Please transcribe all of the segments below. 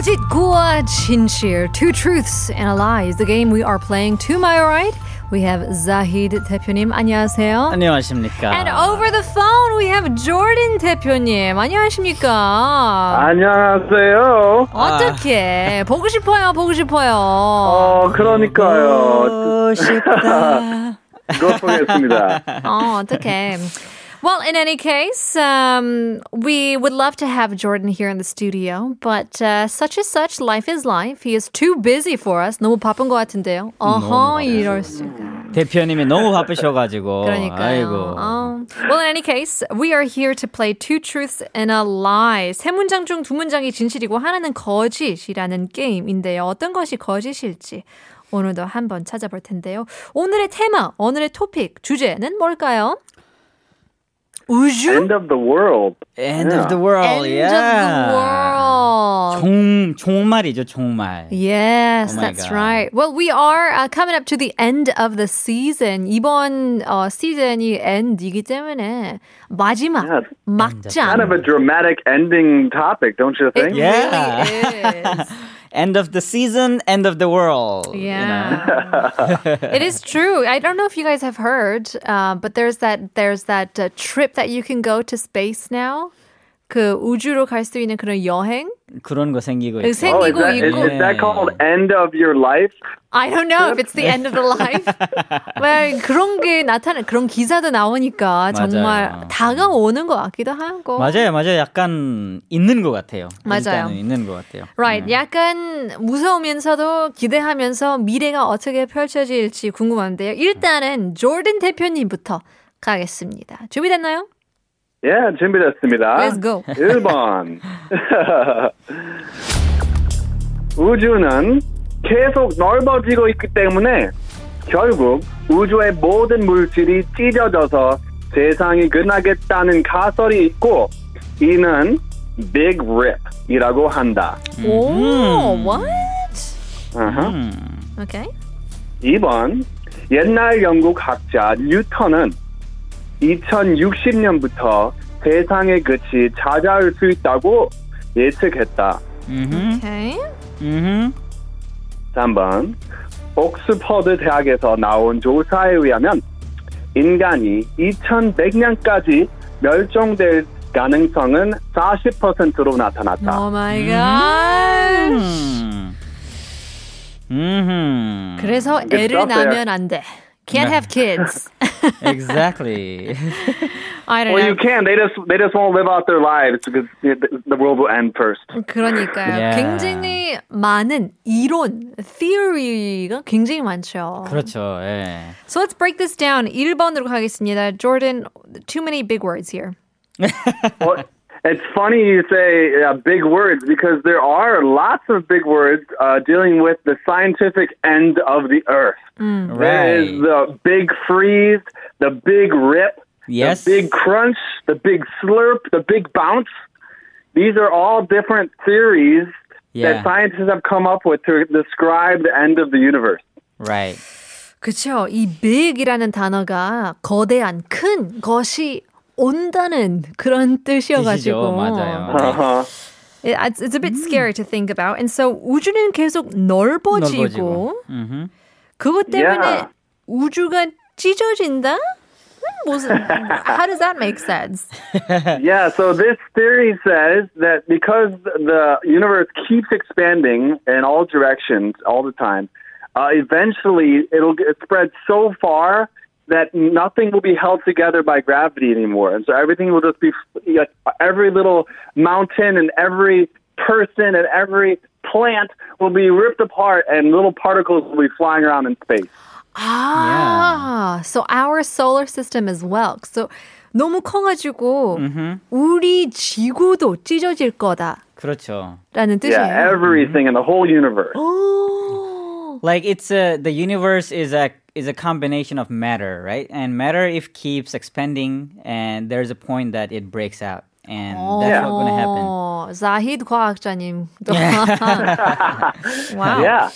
거짓과 진실, two truths and a lie is the game we are playing. To my right, we have Zahid 대표님. 안녕하세요. 안녕하십니까. And over the phone, we have Jordan 대표님. 안녕하십니까? 안녕하세요. 어떻게 보고 싶어요, 보고 싶어요. 어, 그러니까요. 보고 싶다. 그거 보겠습니다. 어, 어떡해. Well, in any case, um, we would love to have Jordan here in the studio, but uh, such is such, life is life. He is too busy for us. 너무 바쁜 것 같은데요. 어허, 이럴 수가. 대표님이 너무 바쁘셔가지고. 그러니까요. 어. Well, in any case, we are here to play two truths and a lie. 세 문장 중 두 문장이 진실이고 하나는 거짓이라는 게임인데요. 어떤 것이 거짓일지 오늘도 한번 찾아볼 텐데요. 오늘의 테마, 오늘의 토픽, 주제는 뭘까요? 우주? End of the world. End Yeah. of the world. End yeah. of the world. 종, 종말이죠, 종말. Yes, Oh my that's God. right. Well, we are uh, coming up to the end of the season. 이번 어, 시즌이 end이기 때문에 마지막 Yeah. 막장. Kind of a dramatic ending topic, don't you It think? Yeah. really is. End of the season, end of the world. you know? Yeah, it is true. I don't know if you guys have heard, uh, but there's that there's that uh, trip that you can go to space now. 그 우주로 갈 수 있는 그런 여행 그런 거 생기고 그 있어요. Oh, is 생기고 that, is, 있고. is that called end of your life? I don't know if it's the end of the life. well, 그런 게 나타나 그런 기사도 나오니까 정말 맞아요. 다가오는 것 같기도 하고. 맞아요, 맞아요. 약간 있는 것 같아요. 맞아요. 있는 것 같아요. Right. 네. 약간 무서우면서도 기대하면서 미래가 어떻게 펼쳐질지 궁금한데요. 일단은 조던 대표님부터 가겠습니다. 준비됐나요? Yeah, 준비됐습니다. Let's go. 1번. 우주는 계속 넓어지고 있기 때문에 결국 우주의 모든 물질이 찢어져서 세상이 끝나겠다는 가설이 있고 이는 Big Rip이라고 한다. 오, what? 어허. 음. Okay. 2번 옛날 영국 학자 뉴턴은 2060년부터 세상의 끝이 찾아올 수 있다고 예측했다. 음흠. Okay. 음흠. 3번 옥스퍼드 대학에서 나온 조사에 의하면 인간이 2100년까지 멸종될 가능성은 40%로 나타났다. Oh my god. 음. 음흠. 그래서 애를 there. 낳으면 안 돼. Can't have kids. Exactly. I don't Well, know. you can. They just they just won't live out their lives because the the world will end first. 그러니까요. Yeah. 굉장히 많은 이론, theory가 굉장히 많죠. 그렇죠. 예. So let's break this down. 1번으로 가겠습니다. Jordan, too many big words here. Well, it's funny you say uh, big words because there are lots of big words uh, dealing with the scientific end of the Earth. There is Right. the big freeze, the big rip, Yes. the big crunch, the big slurp, the big bounce. These are all different theories Yeah. that scientists have come up with to describe the end of the universe. Right. 그렇죠. 이 big이라는 단어가 거대한 큰 것이 온다는 그런 뜻이어가지고 뜻이죠. 맞아요. Uh-huh. It- it's, it's a bit scary to think about. And so 우주는 계속 넓어지고, 넓어지고. 음흠. 그것 때문에 Yeah. 우주가 찢어진다? 무슨 How does that make sense? yeah, so this theory says that because the universe keeps expanding in all directions all the time, uh, eventually it'll get spread so far that nothing will be held together by gravity anymore. And so everything will just be, like, every little mountain and every person and every plant will be ripped apart and little particles will be flying around in space. Ah, so our solar system as well. So 너무 커가지고 우리 지구도 찢어질 거다라는 그렇죠. 뜻이에요. Yeah, everything in the whole universe. 오, Like it's a the universe is a is a combination of matter, right? And matter if keeps expanding and there's a point that it breaks out. And that's what's gonna happen. 어, 자히드 과학자님. wow. Yeah.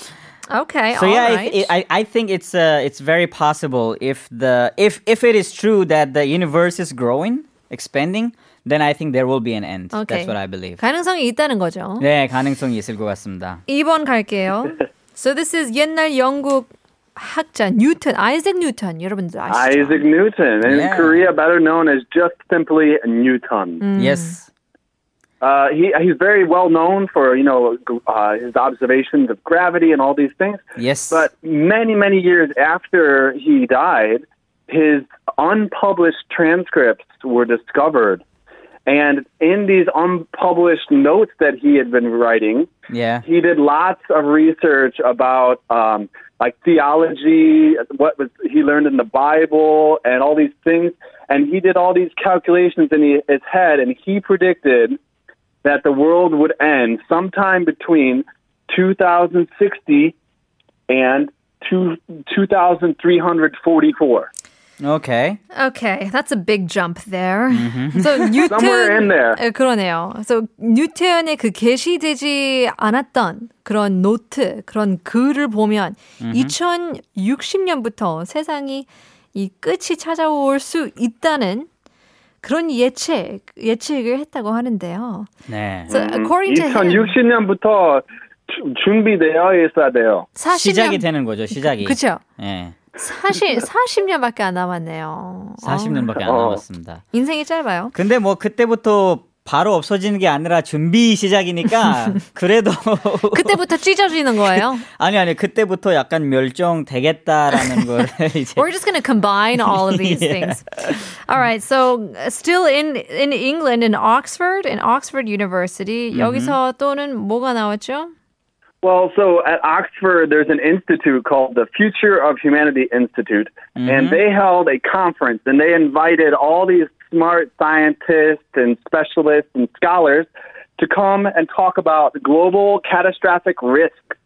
Okay. So all yeah, if- right. it, I I think it's uh it's very possible if the if if it is true that the universe is growing, expanding, then I think there will be an end. Okay. That's what I believe. 가능성이 있다는 거죠. 네, 가능성이 있을 것 같습니다. 2번 갈게요. So this is 옛날 영국 학자 뉴턴, 아이작 뉴턴 여러분들 아시죠? Isaac Newton, in Yeah. Korea better known as just simply Newton. Mm. Yes. Uh, he he's very well known for you know g- uh, his observations of gravity and all these things. Yes. But many many years after he died, his unpublished transcripts were discovered, and in these unpublished notes that he had been writing, yeah. he did lots of research about um, like theology, what was he learned in the Bible, and all these things. And he did all these calculations in he- his head, and he predicted that the world would end sometime between 2060 and two, 2344. Okay. Okay, that's a big jump there. Mm-hmm. So Newton somewhere in there. 예, 그러네요. So 뉴턴의 그 게시되지 않았던 그런 노트, 그런 글을 보면 mm-hmm. 2060년부터 세상이 이 끝이 찾아올 수 있다는 그런 예측 예측을 했다고 하는데요. 네. So 음, according to 2060년부터 준비되어 있어야 돼요. 시작이 되는 거죠. 시작이. 그렇죠. 40, 40년밖에 안 남았네요. 40년밖에 안 남았습니다. 인생이 짧아요. 근데 뭐 그때부터 바로 없어지는 게 아니라 준비 시작이니까 그래도 그때부터 찢어지는 거예요? 아니 아니 그때부터 약간 멸종되겠다라는 걸 이제 We're just going to combine all of these yeah. things. All right. So still in in England in Oxford in Oxford University mm-hmm. 여기서 또는 뭐가 나왔죠? Well, so at Oxford, there's an institute called the Future of Humanity Institute, and they held a conference, and they invited all these smart scientists and specialists and scholars to come and talk about global catastrophic risks.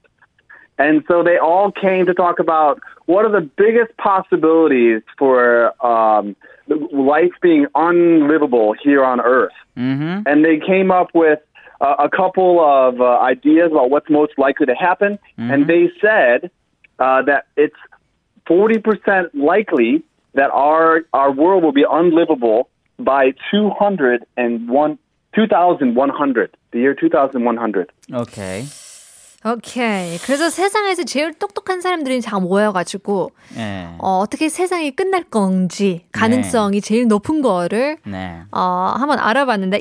And so they all came to talk about what are the biggest possibilities for um, life being unlivable here on Earth Mhm. and they came up with uh, a couple of uh, ideas about what's most likely to happen, and they said uh, that it's 40% likely that our our world will be unlivable by 201 2100 the year 2100 오케이. 오케이. 그래서 세상에서 제일 똑똑한 사람들이 다 모여가지고 예. 어, 어떻게 세상이 끝날 건지 가능성이 제일 높은 거를 네. 어, 한번 알아봤는데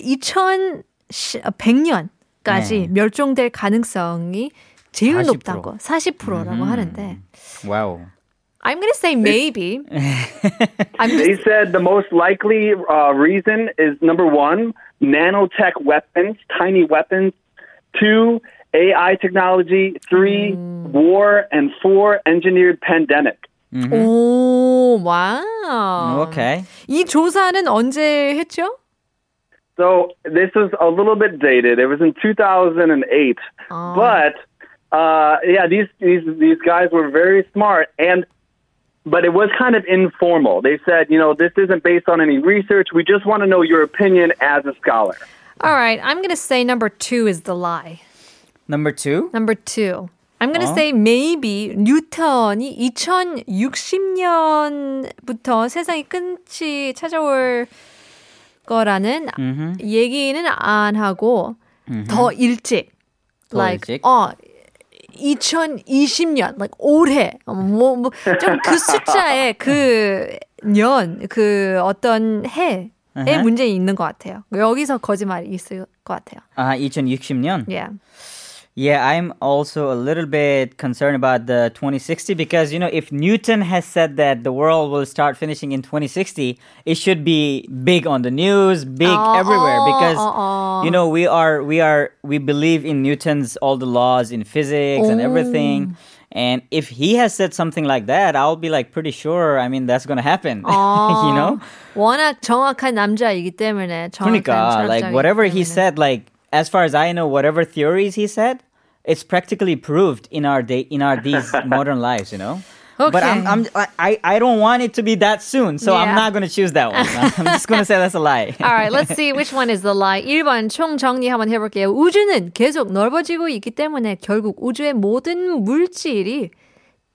2100년까지 네. 멸종될 가능성이 제일 40%. 높다고 40%라고 하는데 와우. I'm gonna say maybe. I'm they just, said the most likely uh, reason is number one nanotech weapons tiny weapons two AI technology three war and four engineered pandemic 오, 와우. 오케이. 이 조사는 언제 했죠? So this was a little bit dated. It was in 2008, Oh. but uh, yeah, these these these guys were very smart, and but it was kind of informal. They said, you know, this isn't based on any research. We just want to know your opinion as a scholar. All right, I'm gonna say number two is the lie. Number two. Number two. I'm gonna 어? say maybe 뉴턴이 2060년부터 세상이 끝이 찾아올 거라는 얘기는 안 하고 더 일찍. 더 like 일찍? 어 2020년 like 올해 뭐좀 그 숫자에 그 년 그 어떤 해에 Uh-huh. 문제 있는 것 같아요. 여기서 거짓말이 있을 것 같아요. 아, 2060년. Yeah. Yeah, I'm also a little bit concerned about the 2060 because you know if Newton has said that the world will start finishing in 2060, it should be big on the news, big Oh, everywhere oh, because oh, oh. you know we are we are we believe in Newton's all the laws in physics and everything. And if he has said something like that, I'll be like pretty sure. I mean, that's gonna happen. you know? 워낙 정확한 남자이기 때문에 정확한 그러니까 like 철학자이기 whatever he 때문에. said like as far as I know whatever theories he said it's practically proved in our day in our these modern lives you know but I'm, Okay. I'm I, I don't want it to be that soon so Yeah. I'm not going to choose that one I'm just going to say that's a lie All right, let's see which one is the lie. 1번 총 정리 한번 해볼게요. 우주는 계속 넓어지고 있기 때문에 결국 우주의 모든 물질이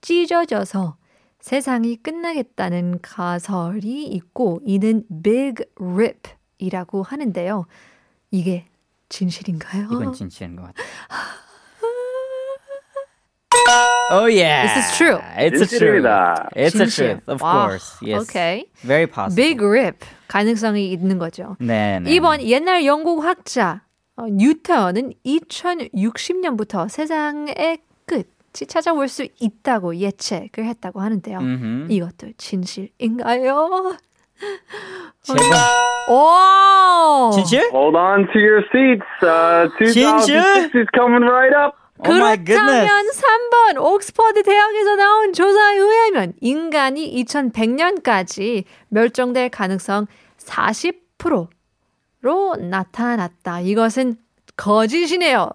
찢어져서 세상이 끝나겠다는 가설이 있고 이는 Big 이라고 하는데요. 이게 진실인가요? 이건 진실인 것 같아. Oh yeah. This is true. It's a truth. It's a truth, of 와, course. Yes. Okay. Very possible. Big rip 가능성이 있는 거죠. 네, 네. 2번 옛날 영국 학자 어, 뉴턴은 2060년부터 세상의 끝이 찾아올 수 있다고 예측을 했다고 하는데요. 음흠. 이것도 진실인가요? 제발. 오! 진실? Hold on to your seats. Uh, 진실? 2006 is coming right up. Oh my goodness. 그렇다면 3번 옥스퍼드 대학에서 나온 조사에 의하면 인간이 2100년까지 멸종될 가능성 40%로 나타났다. 이것은 거짓이네요.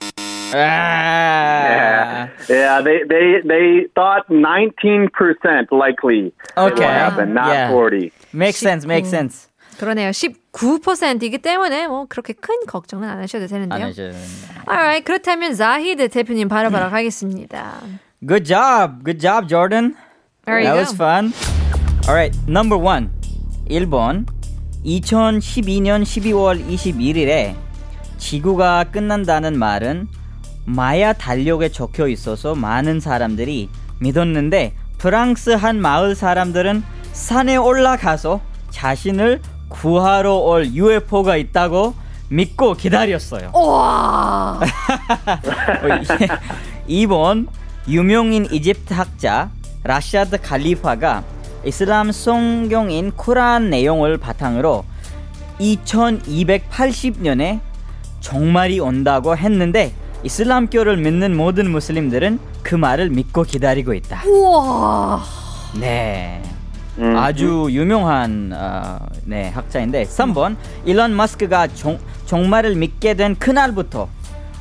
Ah. Yeah, they they they thought 19% likely it will Okay. happen, not Yeah. 40. Makes sense, makes sense. 그러네요. 19%이기 때문에 뭐 그렇게 큰 걱정은 안 하셔도 안 되는데요. 하셔도 Alright, 그렇다면 자히드 대표님 바로 바로 가겠습니다. Good job. Good job, Jordan. There you that go. was fun. All right, number one. 1번. 2012년 12월 21일에 지구가 끝난다는 말은 마야 달력에 적혀 있어서 많은 사람들이 믿었는데 프랑스 한 마을 사람들은 산에 올라가서 자신을 구하러 올 UFO가 있다고 믿고 기다렸어요. 와! 2번 유명인 이집트 학자 라샤드 칼리파가 이슬람 성경인 쿠란 내용을 바탕으로 2280년에 종말이 온다고 했는데 이슬람교를 믿는 모든 무슬림들은 그 말을 믿고 기다리고 있다. 우와! 네. 음. 아주 유명한 어, 네, 학자인데 3번 일론 머스크가 종, 종말을 믿게 된 그날부터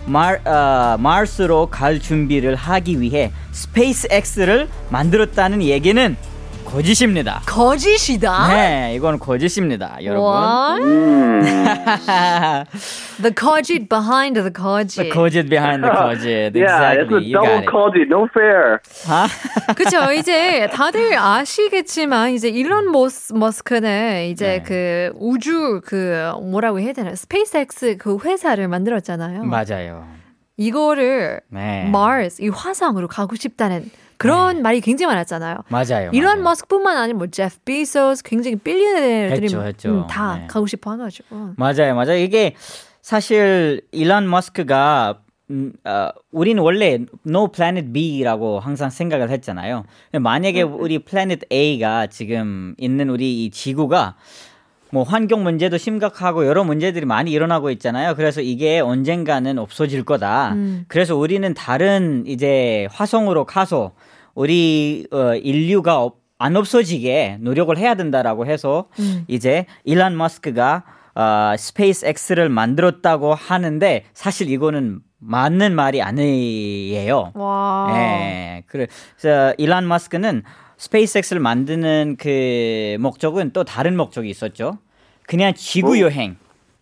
말, 어, Mars로 갈 준비를 하기 위해 스페이스 X를 만들었다는 얘기는 거짓입니다. 거짓이다? 네, 이건 거짓입니다, 여러분. Mm. The 거짓 behind the 거짓. The 거짓 behind the 거짓. yeah, it's a Exactly. You double it. No fair. 그쵸. 이제 다들 아시겠지만, 이제 일론 모스, 머스크는 이제 네. 그 우주 그 뭐라고 해야 되나. 스페이스X 그 회사를 만들었잖아요. 맞아요. 이거를 네. Mars, 이 화성으로 가고 싶다는 그런 말이 굉장히 많았잖아요. 맞아요. 일론 맞아요. 머스크뿐만 아니라 뭐 제프 베조스 굉장히 billionaire들이 했죠. 음, 다 네. 가고 싶어 해가지고. 맞아요, 맞아요. 이게 사실 일론 머스크가 음, 어, 우리는 원래 No Planet B라고 항상 생각을 했잖아요. 만약에 우리 Planet A가 지금 있는 우리 이 지구가 뭐 환경 문제도 심각하고 여러 문제들이 많이 일어나고 있잖아요. 그래서 이게 언젠가는 없어질 거다. 그래서 우리는 다른 이제 화성으로 가서 우리 어, 인류가 없- 안 없어지게 노력을 해야 된다라고 해서 이제 일론 머스크가 어, 스페이스 X를 만들었다고 하는데 사실 이거는 맞는 말이 아니에요. 와. 예. 그래서 일론 머스크는 스페이스X를 만드는 그 목적은 또 다른 목적이 있었죠. 그냥 지구 여행.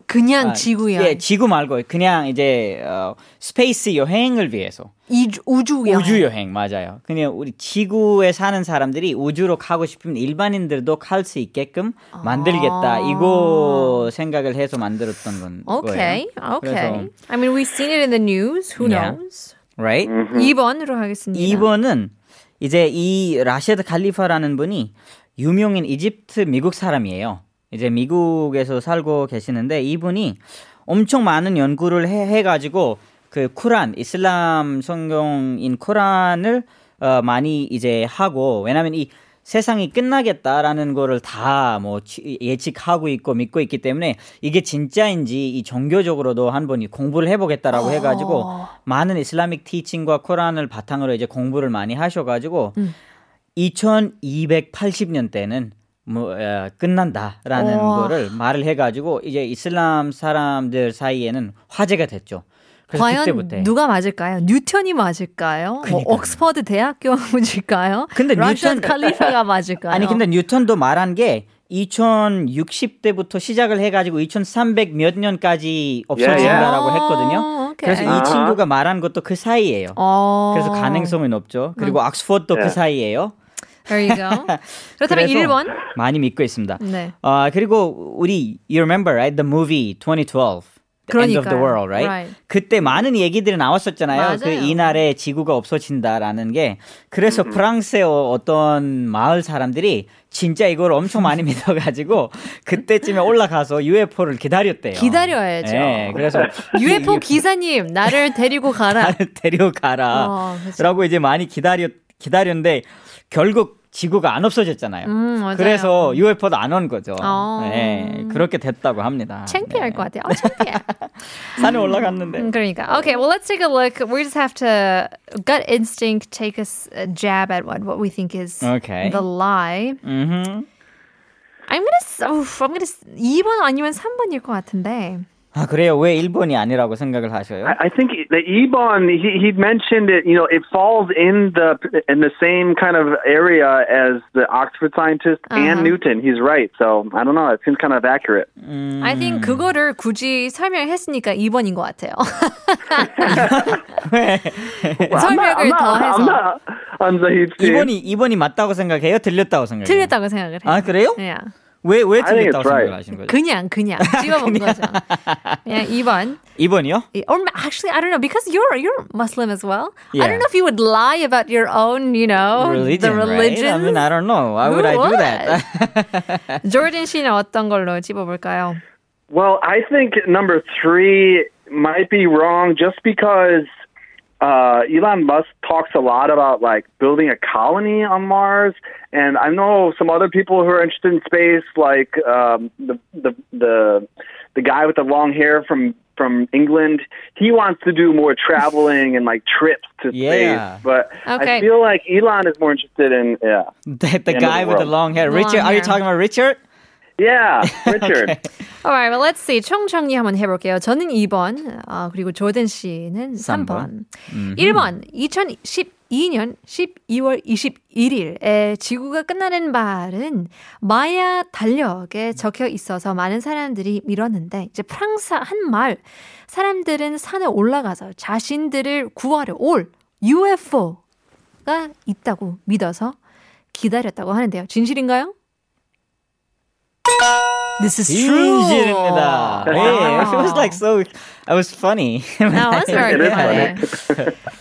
그냥 아, 지구야. 예, 지구 말고 그냥 이제 어, space 여행을 위해서 이주, 우주 여행. 우주 여행 맞아요. 그냥 우리 지구에 사는 사람들이 우주로 가고 싶으면 일반인들도 갈 수 있게끔 만들겠다. 이거 생각을 해서 만들었던 건 Okay, 거예요. okay. I mean, we've seen it in the news. Who Yeah. knows? Right? 2번으로 하겠습니다. 2번은 이제 이 라셰드 칼리파라는 분이 유명인 이집트 미국 사람이에요. 이제 미국에서 살고 계시는데 이분이 엄청 많은 연구를 해, 해가지고 그 쿠란 이슬람 성경인 쿠란을 어, 많이 이제 하고 왜냐하면 이 세상이 끝나겠다라는 거를 다 뭐 예측하고 있고 믿고 있기 때문에 이게 진짜인지 이 종교적으로도 한 번이 공부를 해보겠다라고 해가지고 많은 이슬라믹 티칭과 쿠란을 바탕으로 이제 공부를 많이 하셔가지고 2280년 때는 뭐 어, 끝난다라는 우와. 거를 말을 해가지고 이제 이슬람 사람들 사이에는 화제가 됐죠. 과연 그때부터 누가 맞을까요? 뉴턴이 맞을까요? 뭐 그러니까요. 옥스퍼드 대학교가 맞을까요? 근데 뉴턴- 칼리파가 맞을까요? 아니 근데 뉴턴도 말한 게 2060대부터 시작을 해가지고 2300 몇 년까지 없어진다라고 아, 했거든요. 오케이. 그래서 이 아하. 친구가 말한 것도 그 사이예요. 어. 그래서 가능성이 높죠. 그리고 옥스퍼드도 네. 그 사이예요. There you go. 그렇다면 그래서 1번. 많이 믿고 있습니다. 네. 아 그리고 우리 you remember right the movie 2012 The End of the 그러니까요. World, right? Right. 그때 많은 얘기들이 나왔었잖아요. 맞아요. 그 이날에 지구가 없어진다라는 게 그래서 프랑스의 어- 어떤 마을 사람들이 진짜 이걸 엄청 많이 믿어가지고 그때쯤에 올라가서 UFO를 기다렸대요. 기다려야죠. 네, 그래서 UFO 기사님 나를 데리고 가라. 나를 데려가라. 어, 그쵸. 라고 이제 많이 기다렸 기다렸는데 결국 지구가 안 없어졌잖아요. 음. 그래서 UFO도 안 온 거죠. 어. 네, 그렇게 됐다고 합니다. 창피할 네. 것 같아요. 어, 창피해. 산에 올라갔는데. 음, 그러니까. Okay, well, let's take a look. We just have to gut instinct take a s- a jab at what what we think is Okay. the lie. 음흠. I'm gonna oh, I'm gonna s- 2번 아니면 3번일 것 같은데. 아 그래요? 왜 1번이 아니라고 생각을 하셔요? I, I think the Ebon he he mentioned it. You know, it falls in the in the same kind of area as the Oxford scientist Uh-huh. and Newton. He's right. So I don't know. It seems kind of accurate. I think 그거를 굳이 설명했으니까 2번인 것 같아요. 설명을 더 해서 not on Zahid's team. 2번이 2번이 맞다고 생각해요? 틀렸다고 생각해요? 틀렸다고 생각을 해요. 아 그래요? Yeah. 왜왜 I think 틀렸다고 it's right. 생각을 하시는 거죠? 그냥 그냥 집어본 거죠. 그냥 2번. 2번이요? Or actually, I don't know because you're you're Muslim as well. I Yeah. don't know if you would lie about your own, you know, religion, Oh, the religion. right? I mean, I don't know. Why Who would I do would? that? 조던 씨는 어떤 걸로 집어볼까요? Well, I think number three might be wrong just because uh, Elon Musk talks a lot about like building a colony on Mars, and I know some other people who are interested in space, like um, the the the the guy with the long hair from from England. He wants to do more traveling and like trips to Yeah. space, but Okay. I feel like Elon is more interested in yeah. the the guy the with the long hair. Long Richard, are you talking about Richard? Yeah, Richard. Alright, well, let's see. 총 정리 한번 해볼게요. 저는 2번, 아, 그리고 조던 씨는 3번. 1번, 2012년 12월 21일에 지구가 끝나는 말은 마야 달력에 적혀 있어서 많은 사람들이 밀었는데 이제 프랑스 한 말, 사람들은 산에 올라가서 자신들을 구하러 올 UFO가 있다고 믿어서 기다렸다고 하는데요. 진실인가요? This is true. 진실입니다. Hey, it was like so. I was funny. That was very funny.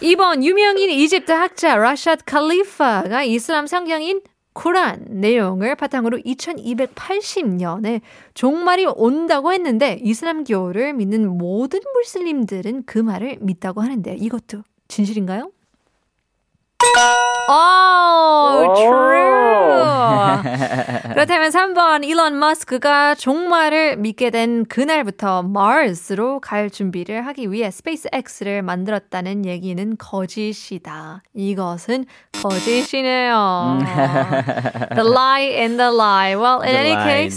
2번 유명인 이집트 학자 라샤드 칼리파가 이슬람 성경인 쿠란 내용을 바탕으로 2280년에 종말이 온다고 했는데 이슬람교를 믿는 모든 무슬림들은 그 말을 믿다고 하는데 이것도 진실인가요? Oh, true. 그렇다면 3번 일론 머스크가 종말을 믿게 된 그날부터 Mars로 갈 준비를 하기 위해 스페이스X를 만들었다는 얘기는 거짓이다. 이것은 거짓이네요. the lie in the lie. Well, in The any case,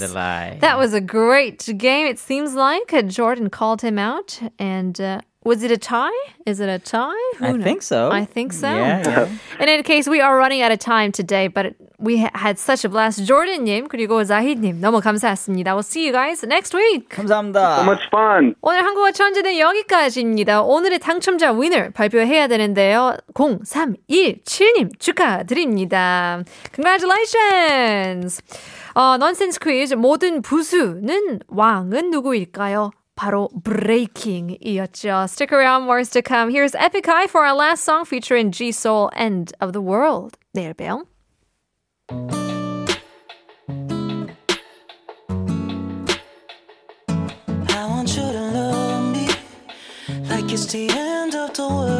that was a great game. It seems like Jordan called him out and uh, was it a tie? Is it a tie? Who I knows? think so. I think so. Yeah, yeah. In any case, we are running out of time today, but we ha- had such a blast. Jordan님 그리고 자희님 너무 감사했습니다. We'll see you guys next week. 감사합니다. so much fun. 오늘 한국어 천재는 여기까지입니다. 오늘의 당첨자 위너 발표해야 되는데요. 0317님 축하드립니다. Congratulations! 어, 넌센스 퀴즈 모든 부수는 왕은 누구일까요? 바로 breaking이었죠. Stick around, more is to come. Here's Epic High for our last song featuring G-Soul, End of the World. 내일 봬요. I want you to love me like it's the end of the world.